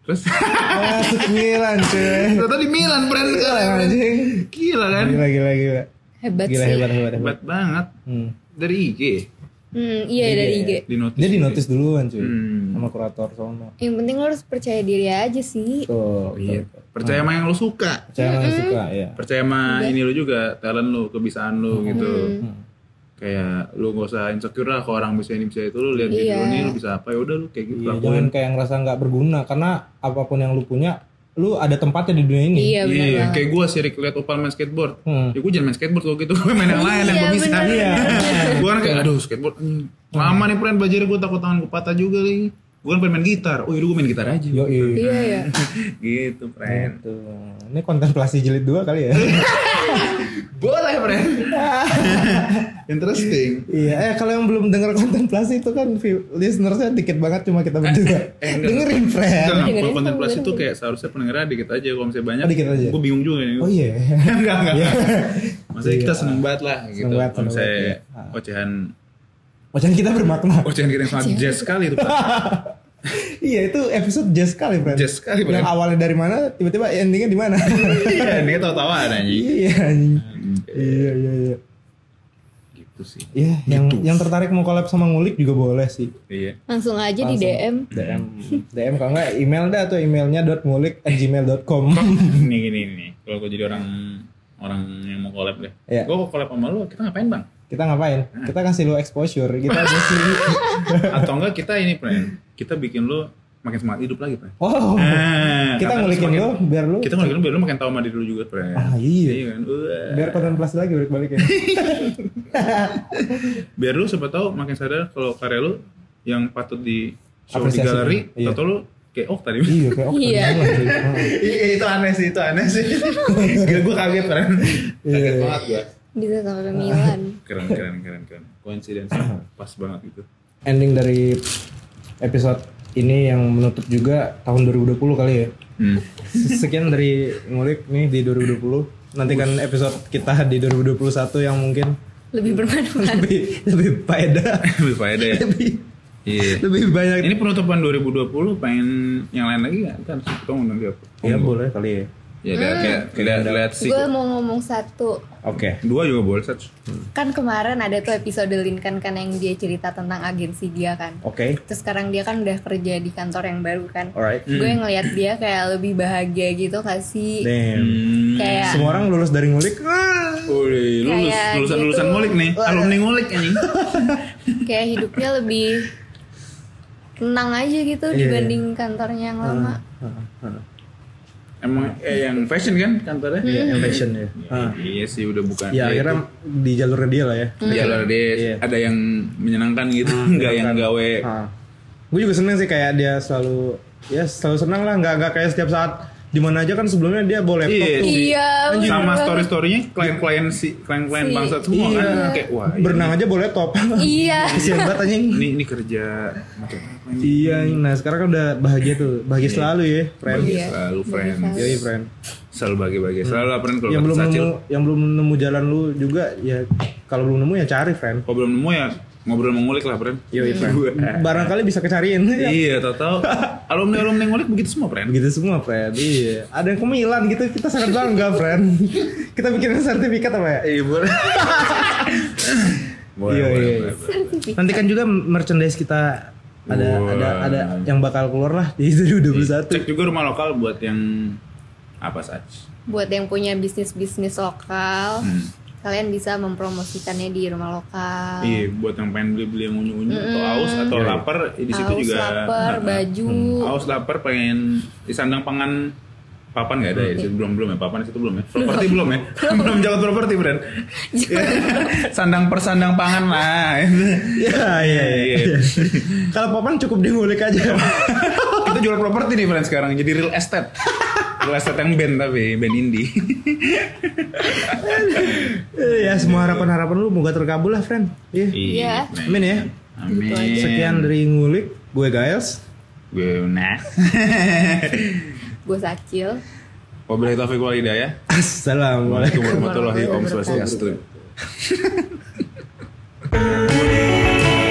Terus Masuk Milan cuy. ternyata di Milan, friend Gila sekarang. anjing. Gila kan? Gila gila gila. Hebat Gila sih. hebat hebat hebat. Hebat banget. Hmm. Dari IG Hmm, iya dari IG. di notis. Dia di notice duluan cuy. Hmm. Sama kurator sono. Yang penting lo harus percaya diri aja sih. Tuh. Iya. tuh. Percaya sama yang lu suka. Percaya sama yang suka ya. percaya sama ini lu juga talent lu kebisaan lu gitu Hmm. kayak lu gak usah insecure lah kalau orang bisa ini bisa itu lu lihat Iya. video ini lu bisa apa ya udah lu kayak gitu Iya, lakuin jangan kayak ngerasa nggak berguna karena apa pun yang lu punya, lu ada tempatnya di dunia ini. Iya benar Iya, banget. kayak gue sirik liat Opal main skateboard. Hmm. Ya gue jangan main skateboard kalau gitu, gue main yang lain yang Iya, gue bisa. Iya. gue kan kayak aduh skateboard. hmm, Lama nih friend belajar gue takut tangan gue patah juga nih. Gue kan pengen main gitar. Oh yaudah gue main gitar aja. Yo iya. Iya ya. gitu friend. Tuh. Ini kontemplasi jilid dua kali ya. Boleh friend. Interesting. iya, eh kalau yang belum dengar kontemplasi itu kan view- listenersnya dikit banget cuma kita berdua. eh, enggak. Dengerin friend. Enggak, dengerin kalau kontemplasi tuh kayak seharusnya pendengarnya dikit aja kalau misalnya banyak. Oh, dikit aja. Gue bingung juga nih. Oh iya. enggak, enggak. Iya. Maksudnya kita seneng banget lah gitu. banget, Kalau misalnya iya. Ocehan Macam kita bermakna. ocehan kita yang sangat jazz sekali Pak. iya itu episode jazz sekali friend. Jazz sekali, Yang Friend. awalnya dari mana, tiba-tiba endingnya di mana? Iya, ini tawa-tawa anjing. iya. Iya iya iya. Gitu sih. Iya, yang yang tertarik mau collab sama ngulik juga boleh sih. Iya. Langsung aja di DM. DM DM kalau nggak email dah tuh emailnya dot ngulik at gmail.com Ini gini nih. Kalau gue jadi orang orang yang mau collab deh. Iya. Gue mau collab sama lu, kita ngapain bang? Kita ngapain kita kasih lu exposure kita aja sih Atau enggak kita ini friend, kita bikin lu makin semangat hidup lagi friend. wow Nah, kita ngulikin lu biar lu Kita ngulikin lu biar lu makin tahu sama diri lu juga friend. Ah, iya. kan. Wah. biar kontemplasi lagi balik balik ya biar lu siapa tahu makin sadar kalau karya lu yang patut di show di galeri iya. atau lu kayak oh tadi Iya kayak oh, Iya. Iya, itu aneh sih itu aneh sih Gila gue kaget keren kaget banget gue Bisa sampai ke Milan. keren keren keren keren coincidence pas banget gitu Ending dari episode ini yang menutup juga tahun 2020 kali ya. hmm. Sekian dari ngulik nih di 2020. Nantikan episode kita di 2021 yang mungkin Lebih bermanfaat. lebih lebih faedah, lebih faedah ya lebih iya lebih banyak. ini penutupan 2020 pengen yang lain lagi nggak kan kita ngomong nanti apa ya boleh kali ya. Ya lihat lihat lihat lihat sih Gue mau ngomong satu. Oke. dua juga boleh Sats. Kan kemarin ada tuh episode Linkan kan yang dia cerita tentang agensi dia kan. Oke. Terus sekarang dia kan udah kerja di kantor yang baru kan. Alright. Gue ngeliat dia kayak lebih bahagia gitu kasih Damn. Hmm. kayak Semua orang lulus dari ngulik. Ah. Wih, lulus Kayak lulusan gitu. lulusan ngulik nih alumni ngulik anjing kayak hidupnya lebih tenang aja gitu Iya. dibanding kantornya yang lama. Emang eh yang fashion kan kantornya Iya, yang fashion ya. Ah. iya sih udah bukan Ya akhirnya di jalurnya dia lah ya. di jalur dia Iya. ada yang menyenangkan gitu nggak yang gawe Gue juga seneng sih kayak dia selalu ya selalu senang lah nggak nggak kayak setiap saat di mana aja kan sebelumnya dia bawa laptop Iya. tuh. Iya, sama bener story banget. storynya klien klien si klien klien Si- bangsat semua Iya. kan kayak wah iya. berenang aja bawa laptop. Iya. Kasian banget anjing. ini ini kerja macam apa ini Iya, nah sekarang kan udah bahagia tuh, bahagia selalu ya, friend. bagi Iya. selalu friend Bagi Yoi, friend. selalu bagi bagi selalu lah friend kalau Yang belum Sacil. nemu, yang belum nemu jalan lu juga ya kalau belum nemu ya cari, friend. kalau belum nemu ya ngobrol mengulik lah friend Yoi, friend. Barangkali bisa kecariin. Ya. iya tau tau alumni alumni ngulik begitu semua friend Begitu semua, friend. Iya. Ada yang ke Milan gitu, kita sangat bangga, friend. kita bikin sertifikat apa ya? iya boleh boleh Iya, boleh, iya. boleh, boleh. Nanti kan juga merchandise kita ada Wah. ada ada yang bakal keluar lah di 2021. cek juga rumah lokal buat yang apa saja Buat yang punya bisnis-bisnis lokal, Hmm. kalian bisa mempromosikannya di rumah lokal. Iya, buat yang pengen beli-beli yang unyu-unyu atau aus atau Iya. lapar di situ Haus, juga. lapar, Nah, baju. Aus lapar pengen di sandang pangan papan nggak ada ya? Situ belum belum ya papan di situ belum ya? Properti belum ya? belum jago properti brand. sandang per sandang pangan lah. Iya, iya, iya. Kalau papan cukup di ngulik aja. Kita jual properti nih friend sekarang jadi real estate. real estate yang band tapi band indie. ya semua harapan-harapan lu moga terkabul lah, friend. Iya. Iya. Amin ya. Amin. Sekian dari ngulik, gue Giles. Gue nah. Gue Sacil. Wabillahi taufiq wal hidayah. Assalamualaikum. Waalaikumsalam warahmatullahi wabarakatuh.